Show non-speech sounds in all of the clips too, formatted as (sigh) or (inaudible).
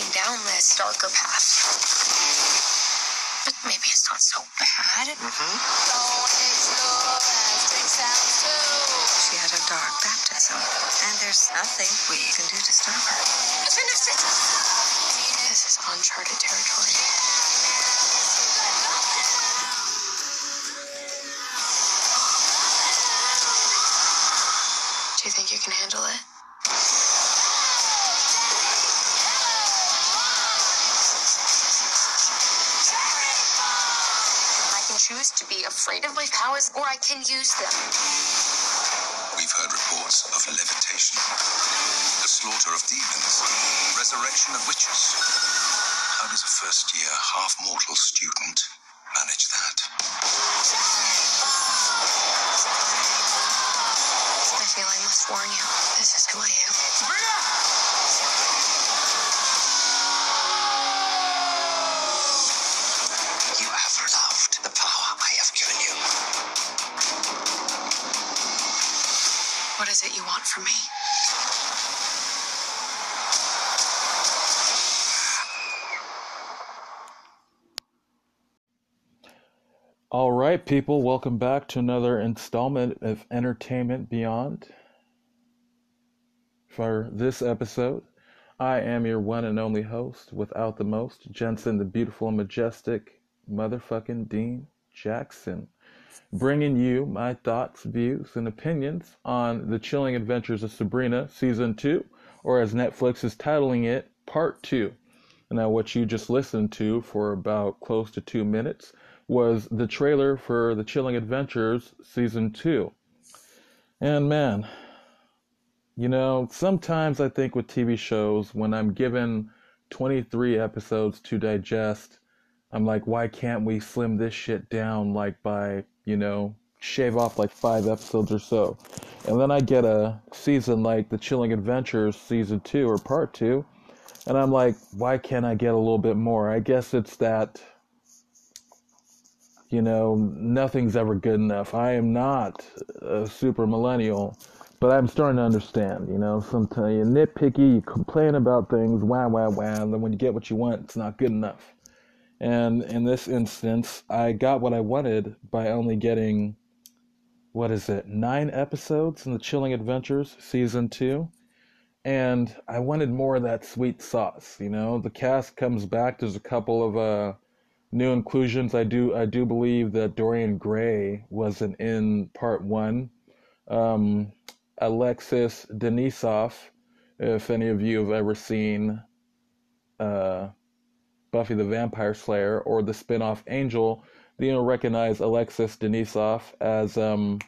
walking down this darker path. But maybe it's not so bad. Mm-hmm. She had a dark baptism, and there's nothing we can do to stop her. This is uncharted territory. Do you think you can handle it? Afraid of my powers, or I can use them. We've heard reports of levitation, the slaughter of demons, resurrection of witches. How does a first year, half mortal student from me? All right, people, welcome back to another installment of Entertainment Beyond. For this episode, I am your one and only host, without the most, Jensen, the beautiful and majestic motherfucking Dean Jackson, bringing you my thoughts, views, and opinions on The Chilling Adventures of Sabrina Season 2, or as Netflix is titling it, Part 2. Now, what you just listened to for about close to two minutes was the trailer for The Chilling Adventures Season 2. And man, you know, sometimes I think with TV shows, when I'm given 23 episodes to digest, I'm like, why can't we slim this shit down like by, you know, shave off like five episodes or so? And then I get a season like The Chilling Adventures Season 2 or Part 2, and I'm like, why can't I get a little bit more? I guess it's that you know, nothing's ever good enough. I am not a super millennial, but I'm starting to understand, you know, sometimes you're nitpicky, you complain about things, wah, wah, wah, and then when you get what you want, it's not good enough. And in this instance, I got what I wanted by only getting, what is it, nine episodes in The Chilling Adventures Season 2. And I wanted more of that sweet sauce, you know. The cast comes back, there's a couple of, uh, new inclusions. I do I do believe that Dorian Gray wasn't in part one. Um, Alexis Denisof, if any of you have ever seen uh, Buffy the Vampire Slayer or the spin-off Angel, you know recognize Alexis Denisof as um,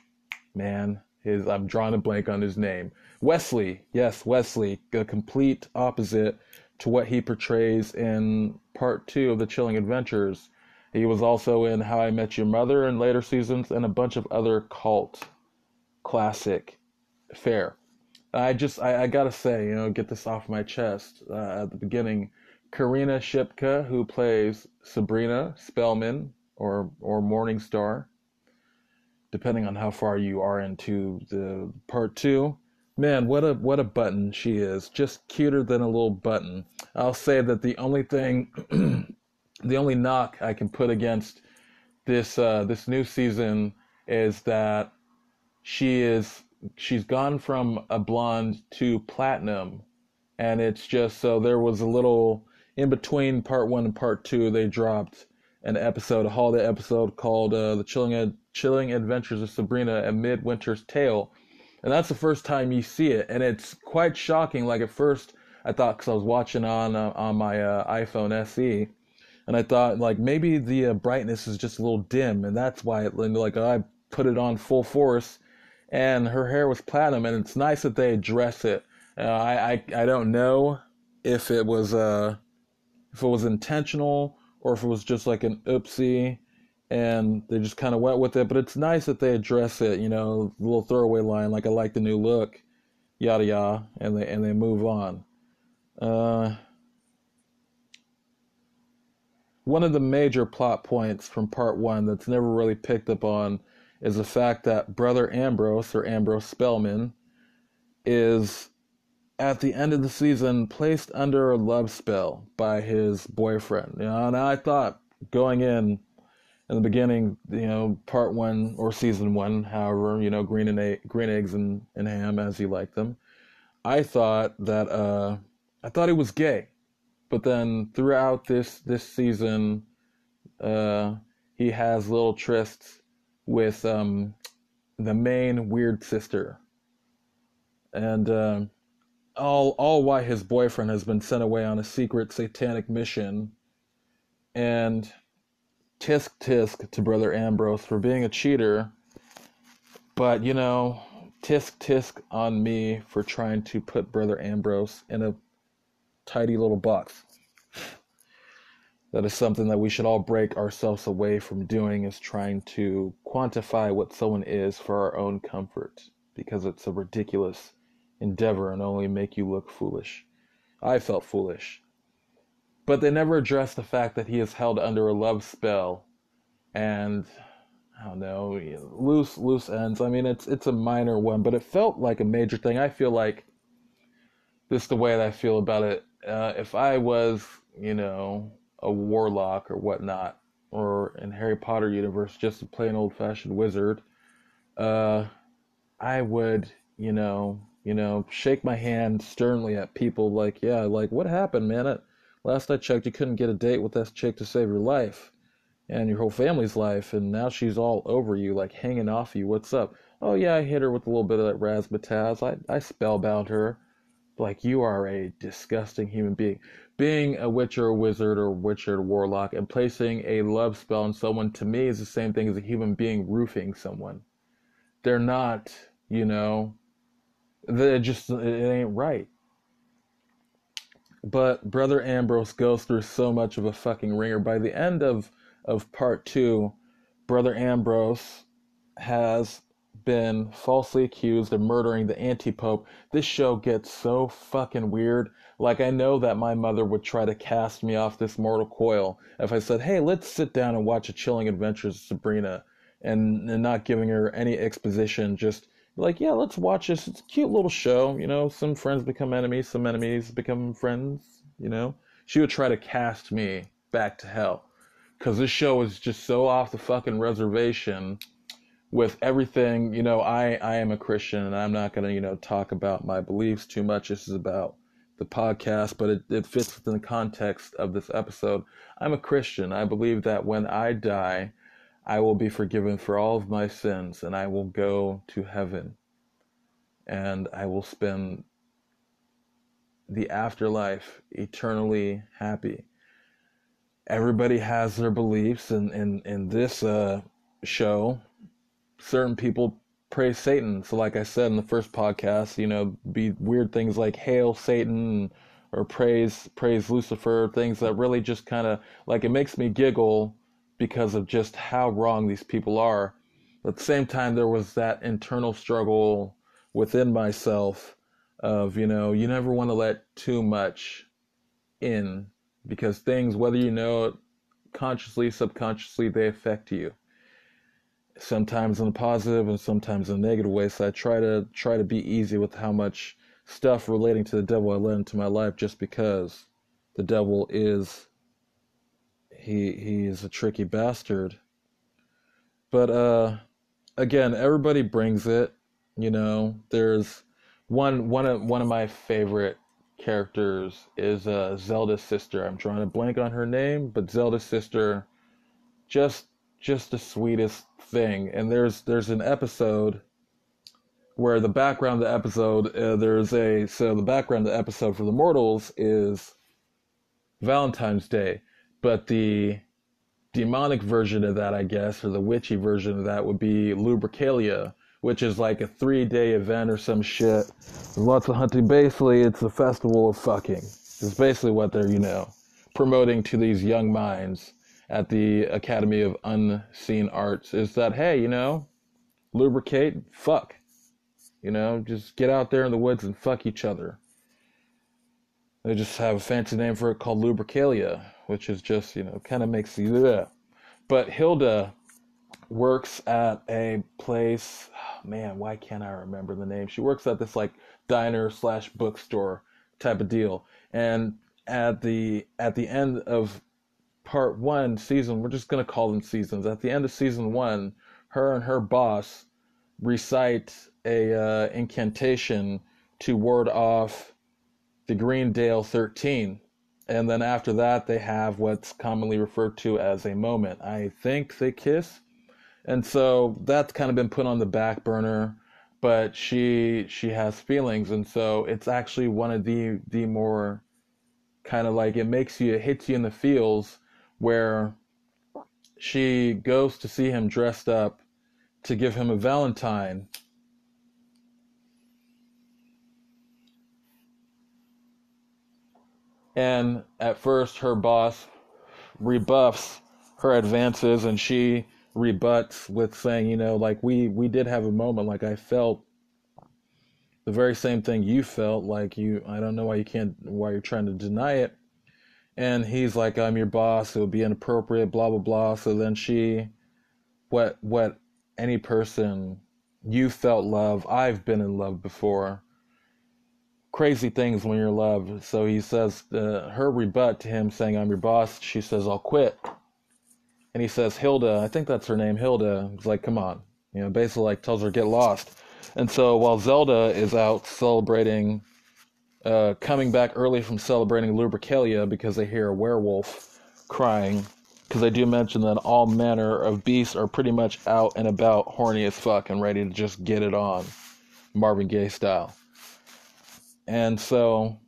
man his I'm drawing a blank on his name. Wesley, yes, Wesley, the complete opposite to what he portrays in part two of The Chilling Adventures. He was also in How I Met Your Mother in later seasons and a bunch of other cult classic fare. I just, I, I gotta say, you know, get this off my chest uh, at the beginning. Kiernan Shipka, who plays Sabrina Spellman or or Morningstar, depending on how far you are into the part two, Man, what a what a button she is. Just cuter than a little button. I'll say that the only thing (clears throat) the only knock I can put against this uh, this new season is that she is she's gone from a blonde to platinum and it's just so there was a little in between part 1 and part 2 they dropped an episode a holiday episode called uh, the chilling Ad- chilling adventures of Sabrina a midwinter's tale and that's the first time you see it, and it's quite shocking. Like at first, I thought because I was watching on uh, on my uh, iPhone SE, and I thought like maybe the uh, brightness is just a little dim, and that's why it like I put it on full force, and her hair was platinum, and it's nice that they address it. Uh, I, I I don't know if it was uh if it was intentional or if it was just like an oopsie and they just kind of went with it. But it's nice that they address it, you know, little throwaway line like I like the new look, yada yada, and they and they move on. Uh, one of the major plot points from part one that's never really picked up on is the fact that Brother Ambrose or Ambrose Spellman is at the end of the season placed under a love spell by his boyfriend. You know, and I thought going in in the beginning, you know, part one or season one, however, you know, green and green eggs and, and ham as you like them. I thought that uh, I thought he was gay, but then throughout this this season, uh, he has little trysts with um, the main weird sister, and uh, all all why his boyfriend has been sent away on a secret satanic mission, and tisk tisk to brother Ambrose for being a cheater, but you know tisk tisk on me for trying to put brother Ambrose in a tidy little box. That is something that we should all break ourselves away from doing is trying to quantify what someone is for our own comfort because it's a ridiculous endeavor and only make you look foolish. I felt foolish. But they never address the fact that he is held under a love spell and I don't know, loose loose ends. I mean, it's it's a minor one, but it felt like a major thing. I feel like this is the way that I feel about it. Uh, if I was, you know, a warlock or whatnot, or in Harry Potter universe, just a plain old fashioned wizard, uh, I would, you know, you know, shake my hand sternly at people like, yeah, like what happened, man? It, last I checked, you couldn't get a date with that chick to save your life and your whole family's life, and now she's all over you, like hanging off you. What's up? Oh yeah, I hit her with a little bit of that razzmatazz. I I spellbound her. Like you are a disgusting human being. Being a witch or a wizard or witch or warlock and placing a love spell on someone to me is the same thing as a human being roofing someone. They're not, you know, they just it ain't right. But Brother Ambrose goes through so much of a fucking ringer. By the end of of part two, Brother Ambrose has been falsely accused of murdering the anti-pope. This show gets so fucking weird. Like I know that my mother would try to cast me off this mortal coil if I said, "Hey, let's sit down and watch a chilling adventures of Sabrina," and, and not giving her any exposition, just like, "Yeah, let's watch this. It's a cute little show. You know, some friends become enemies, some enemies become friends. You know." She would try to cast me back to hell because this show is just so off the fucking reservation with everything you know i i am a christian and i'm not to you know talk about my beliefs too much this is about the podcast but it, it fits within the context of this episode i'm a christian i believe that when i die i will be forgiven for all of my sins and i will go to heaven and i will spend the afterlife eternally happy. Everybody has their beliefs and in, in, in this uh, show certain people praise satan. So like i said in the first podcast you know be weird things like hail satan or praise praise lucifer things that really just kind of like it makes me giggle because of just how wrong these people are at the same time there was that internal struggle within myself of you know you never want to let too much in because things, whether you know it consciously, subconsciously, they affect you. Sometimes in a positive and sometimes in a negative way. So I try to try to be easy with how much stuff relating to the devil I let into my life, just because the devil is he he is a tricky bastard. But uh, again, everybody brings it. You know, there's one one of one of my favorite characters is uh, Zelda's sister. I'm trying to blank on her name, but Zelda's sister, just just the sweetest thing. And there's there's an episode where the background of the episode uh, there's a so the background of the episode for the mortals is Valentine's Day, but the demonic version of that, I guess, or the witchy version of that would be Lupercalia, which is like a three day event or some shit. There's lots of hunting. Basically, it's a festival of fucking. It's basically what they're, you know, promoting to these young minds at the Academy of Unseen Arts is that, hey, you know, lubricate, fuck. You know, just get out there in the woods and fuck each other. They just have a fancy name for it called lupercalia, which is just, you know, kind of makes you, yeah. But Hilda works at a place. Man, why can't I remember the name? She works at this like diner slash bookstore type of deal. And at the at the end of part one season, we're just gonna call them seasons. At the end of season one, her and her boss recite a uh, incantation to ward off the Greendale 13. And then after that, they have what's commonly referred to as a moment. I think they kiss. And so that's kind of been put on the back burner, but she she has feelings and so it's actually one of the the more kind of like it makes you it hits you in the feels where she goes to see him dressed up to give him a valentine and at first her boss rebuffs her advances and she rebuts with saying you know like we we did have a moment like i felt the very same thing you felt like you i don't know why you can't why you're trying to deny it. And he's like i'm your boss it would be inappropriate blah blah blah. So then she what what any person you felt love i've been in love before crazy things when you're in love so he says uh, her rebut to him saying i'm your boss she says i'll quit and he says hilda i think that's her name hilda he's like come on you know basically like tells her get lost and so while zelda is out celebrating uh, coming back early from celebrating Lupercalia because they hear a werewolf crying. Because they do mention that all manner of beasts are pretty much out and about, horny as fuck, and ready to just get it on, Marvin Gaye style. And so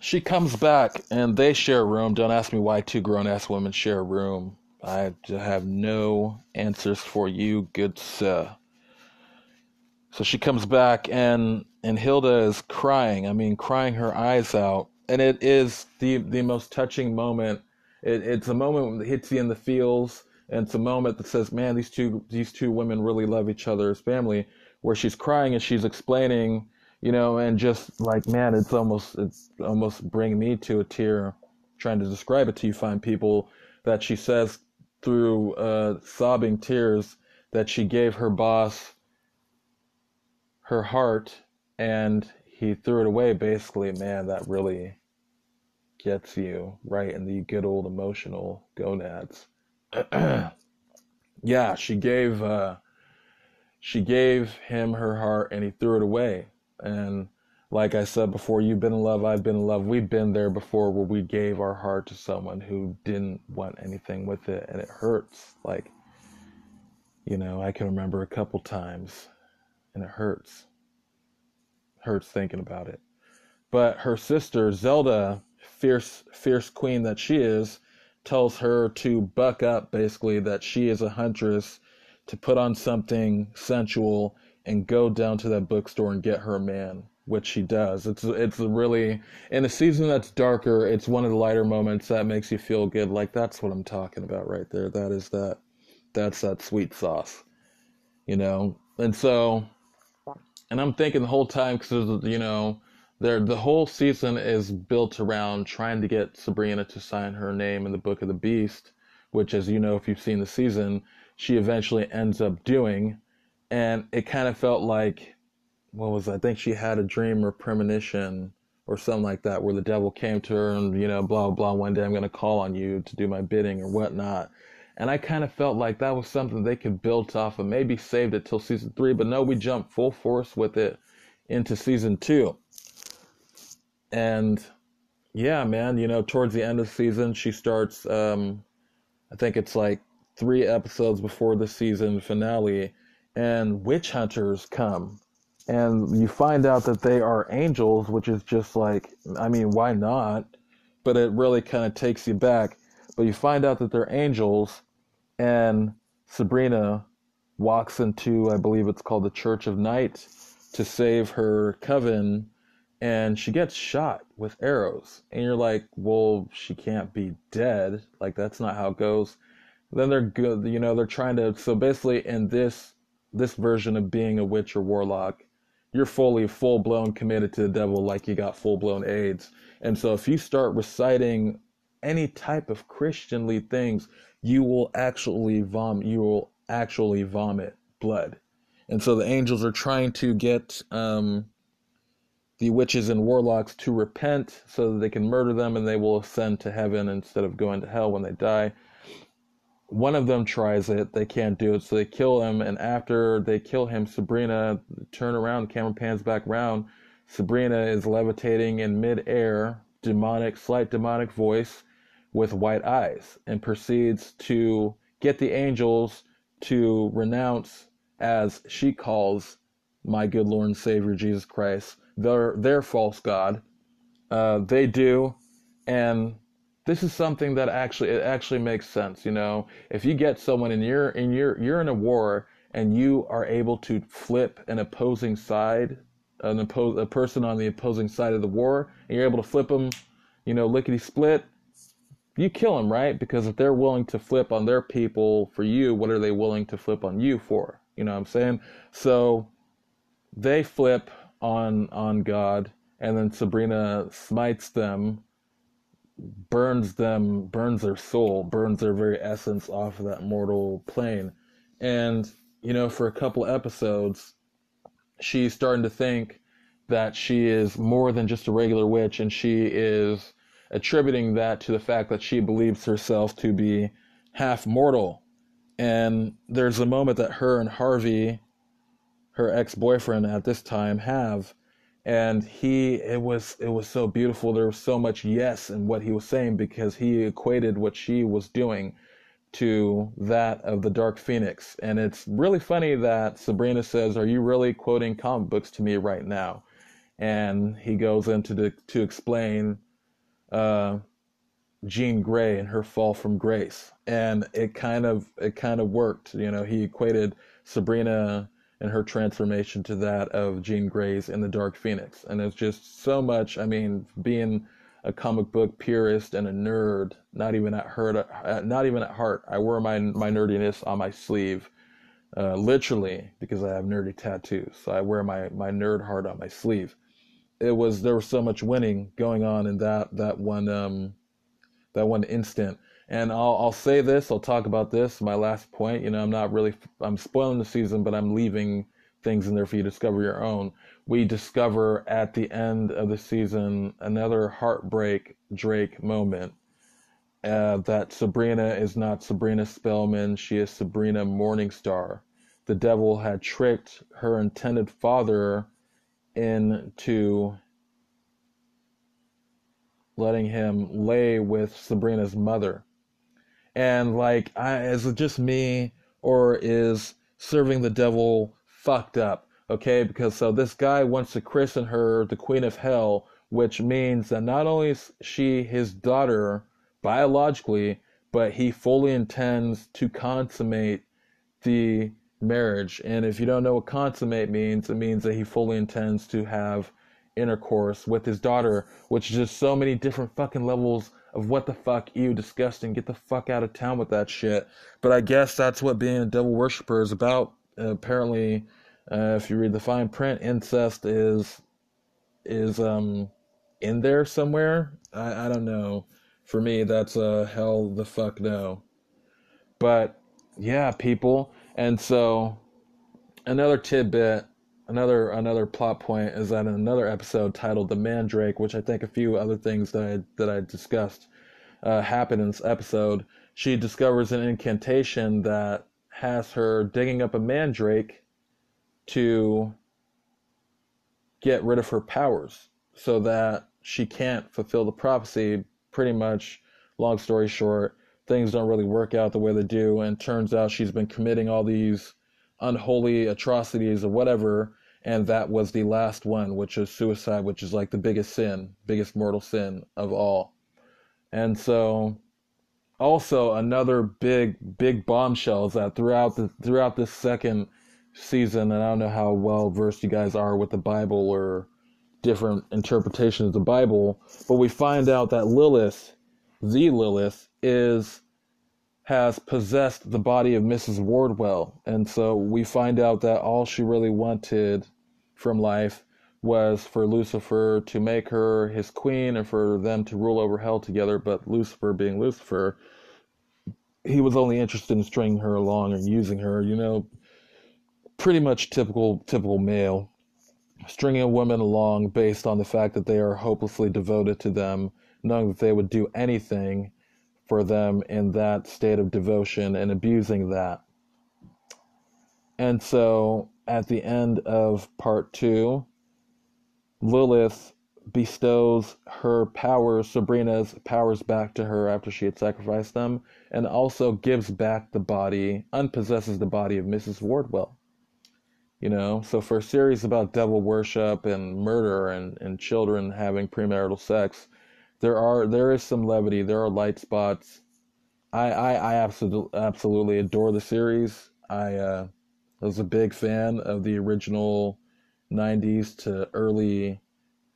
she comes back, and they share a room. Don't ask me why two grown ass women share a room. I have no answers for you, good sir. So she comes back and and Hilda is crying. I mean, crying her eyes out, and it is the the most touching moment. It, it's a moment that hits you in the feels, and it's a moment that says, "Man, these two these two women really love each other as family." Where she's crying and she's explaining, you know, and just like, man, it's almost it's almost bringing me to a tear, trying to describe it to you fine people. That she says through uh, sobbing tears that she gave her boss her heart and he threw it away basically man that really gets you right in the good old emotional gonads (clears throat) yeah she gave uh she gave him her heart and he threw it away and like i said before you've been in love i've been in love we've been there before where we gave our heart to someone who didn't want anything with it and it hurts like you know i can remember a couple times and it hurts. Hurts thinking about it. But her sister, Zelda, fierce fierce queen that she is, tells her to buck up basically that she is a huntress to put on something sensual and go down to that bookstore and get her a man which she does. It's it's really in a season that's darker it's one of the lighter moments that makes you feel good. Like that's what i'm talking about right there. That is that that's that sweet sauce you know? And so and I'm thinking the whole time because you know, there the whole season is built around trying to get Sabrina to sign her name in the Book of the Beast, which, as you know, if you've seen the season, she eventually ends up doing, and it kind of felt like, what was I think she had a dream or premonition or something like that where the devil came to her and you know blah blah one day I'm going to call on you to do my bidding or whatnot and I kind of felt like that was something they could build off of, maybe saved it till season three, but no, we jumped full force with it into season two. And yeah, man, you know, towards the end of the season, she starts, um, I think it's like three episodes before the season finale, and witch hunters come. And you find out that they are angels, which is just like, I mean, why not? But it really kind of takes you back. But you find out that they're angels, and Sabrina walks into, I believe it's called the Church of Night, to save her coven, and she gets shot with arrows. And you're like, well, she can't be dead. Like, that's not how it goes. Then they're good, you know, they're trying to. So basically, in this this version of being a witch or warlock, you're fully full blown committed to the devil, like you got full blown AIDS. And so, if you start reciting any type of Christianly things, you will actually vomit. You will actually vomit blood. And so the angels are trying to get um, the witches and warlocks to repent so that they can murder them and they will ascend to heaven instead of going to hell when they die. One of them tries it, they can't do it, so they kill him. And after they kill him, Sabrina turn around, camera pans back around. Sabrina is levitating in midair, demonic, slight demonic voice with white eyes, and proceeds to get the angels to renounce, as she calls my good Lord and Savior Jesus Christ, their their false god. Uh, they do, and this is something that actually it actually makes sense. You know, if you get someone in your in your you're in a war and you are able to flip an opposing side, an oppose a person on the opposing side of the war, and you're able to flip them, you know, lickety split. You kill them, right? Because if they're willing to flip on their people for you, what are they willing to flip on you for? You know what I'm saying? So they flip on on God, and then Sabrina smites them, burns them, burns their soul, burns their very essence off of that mortal plane. And, you know, for a couple episodes, she's starting to think that she is more than just a regular witch, and she is attributing that to the fact that she believes herself to be half mortal. And there's a moment that her and Harvey her ex-boyfriend at this time have and he it was it was so beautiful. There was so much yes in what he was saying because he equated what she was doing to that of the dark phoenix. And it's really funny that sabrina says are you really quoting comic books to me right now? And he goes into the, to explain uh, jean grey and her fall from grace. And it kind of it kind of worked. You know he equated sabrina and her transformation to that of Jean Grey's in the Dark Phoenix. And it's just so much. I mean, being a comic book purist and a nerd, not even at heart, uh, not even at heart. I wear my my nerdiness on my sleeve, uh, literally because I have nerdy tattoos. So I wear my my nerd heart on my sleeve. It was there was so much winning going on in that that one um that one instant and I'll, I'll say this, I'll talk about this, my last point. You know, I'm not really, I'm spoiling the season, but I'm leaving things in there for you to discover your own. We discover at the end of the season another heartbreak Drake moment. Uh, that Sabrina is not Sabrina Spellman, she is Sabrina Morningstar. The devil had tricked her intended father into letting him lay with Sabrina's mother and like I, is it just me or is serving the devil fucked up? Okay because so this guy wants to christen her the queen of hell which means that not only is she his daughter biologically but he fully intends to consummate the marriage. And if you don't know what consummate means it means that he fully intends to have intercourse with his daughter which is just so many different fucking levels of what the fuck, you disgusting, get the fuck out of town with that shit. But I guess that's what being a devil worshiper is about. Uh, apparently, uh, if you read the fine print, incest is is um in there somewhere. I, I don't know. For me, that's a hell the fuck no. But yeah, people, and so another tidbit another another plot point is that in another episode titled "The Mandrake," which I think a few other things that I that I discussed uh, happen in this episode, she discovers an incantation that has her digging up a mandrake to get rid of her powers, so that she can't fulfill the prophecy. Pretty much, long story short, things don't really work out the way they do, and turns out she's been committing all these unholy atrocities or whatever and that was the last one which is suicide which is like the biggest sin biggest mortal sin of all. And so also another big big bombshell is that throughout the throughout this second season and i don't know how well versed you guys are with the bible or different interpretations of the bible but we find out that lilith the lilith is has possessed the body of Mrs. Wardwell. And so we find out that all she really wanted from life was for Lucifer to make her his queen and for them to rule over hell together. But Lucifer, being Lucifer, he was only interested in stringing her along and using her, you know, pretty much typical typical male stringing a woman along based on the fact that they are hopelessly devoted to them, knowing that they would do anything for them in that state of devotion and abusing that. And so at the end of part two, Lilith bestows her powers, Sabrina's powers back to her after she had sacrificed them, and also gives back the body, unpossesses the body of Mrs. Wardwell. You know, so for a series about devil worship and murder and, and children having premarital sex, there are there is some levity, there are light spots. I I, I absolutely absolutely adore the series. I uh, was a big fan of the original 90s to early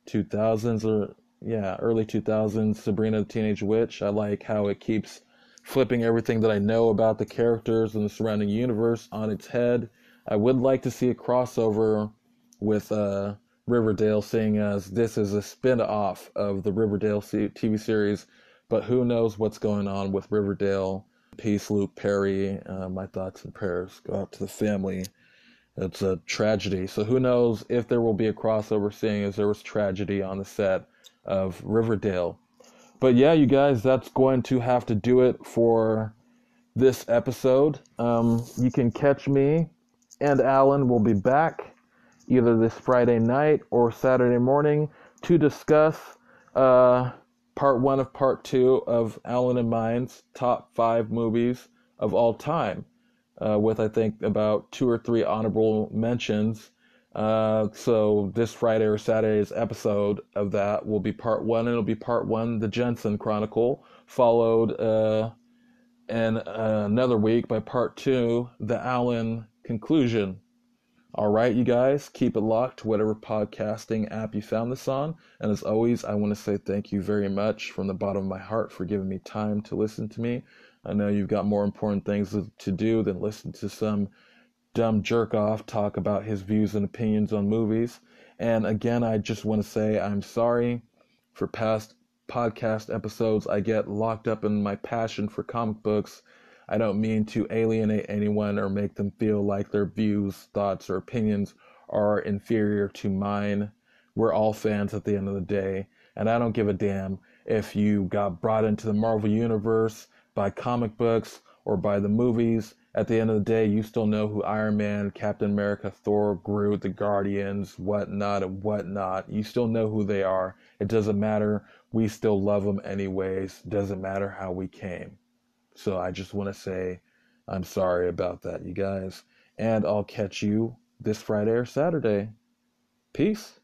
2000s or yeah, early 2000s Sabrina the Teenage Witch. I like how it keeps flipping everything that I know about the characters and the surrounding universe on its head I would like to see a crossover with uh, Riverdale, seeing as this is a spin off of the Riverdale TV series. But who knows what's going on with Riverdale? Peace, Luke Perry. Uh, my thoughts and prayers go out to the family. It's a tragedy. So who knows if there will be a crossover, seeing as there was tragedy on the set of Riverdale. But yeah, you guys, that's going to have to do it for this episode. Um, you can catch me and Alan will be back either this Friday night or Saturday morning to discuss uh, part one of part two of Alan and mine's top five movies of all time, uh, with I think about two or three honorable mentions. Uh, so this Friday or Saturday's episode of that will be part one, it'll be part one, the Jensen Chronicle, followed uh, in uh, another week by part two, the Alan conclusion. All right, you guys, keep it locked to whatever podcasting app you found this on. And as always, I want to say thank you very much from the bottom of my heart for giving me time to listen to me. I know you've got more important things to do than listen to some dumb jerk off talk about his views and opinions on movies. And again, I just want to say I'm sorry for past podcast episodes. I get locked up in my passion for comic books I don't mean to alienate anyone or make them feel like their views, thoughts, or opinions are inferior to mine. We're all fans at the end of the day, and I don't give a damn if you got brought into the Marvel Universe by comic books or by the movies. At the end of the day, you still know who Iron Man, Captain America, Thor, Groot, the Guardians, whatnot, and whatnot. You still know who they are. It doesn't matter. We still love them anyways. Doesn't matter how we came. So I just want to say I'm sorry about that, you guys. And I'll catch you this Friday or Saturday. Peace.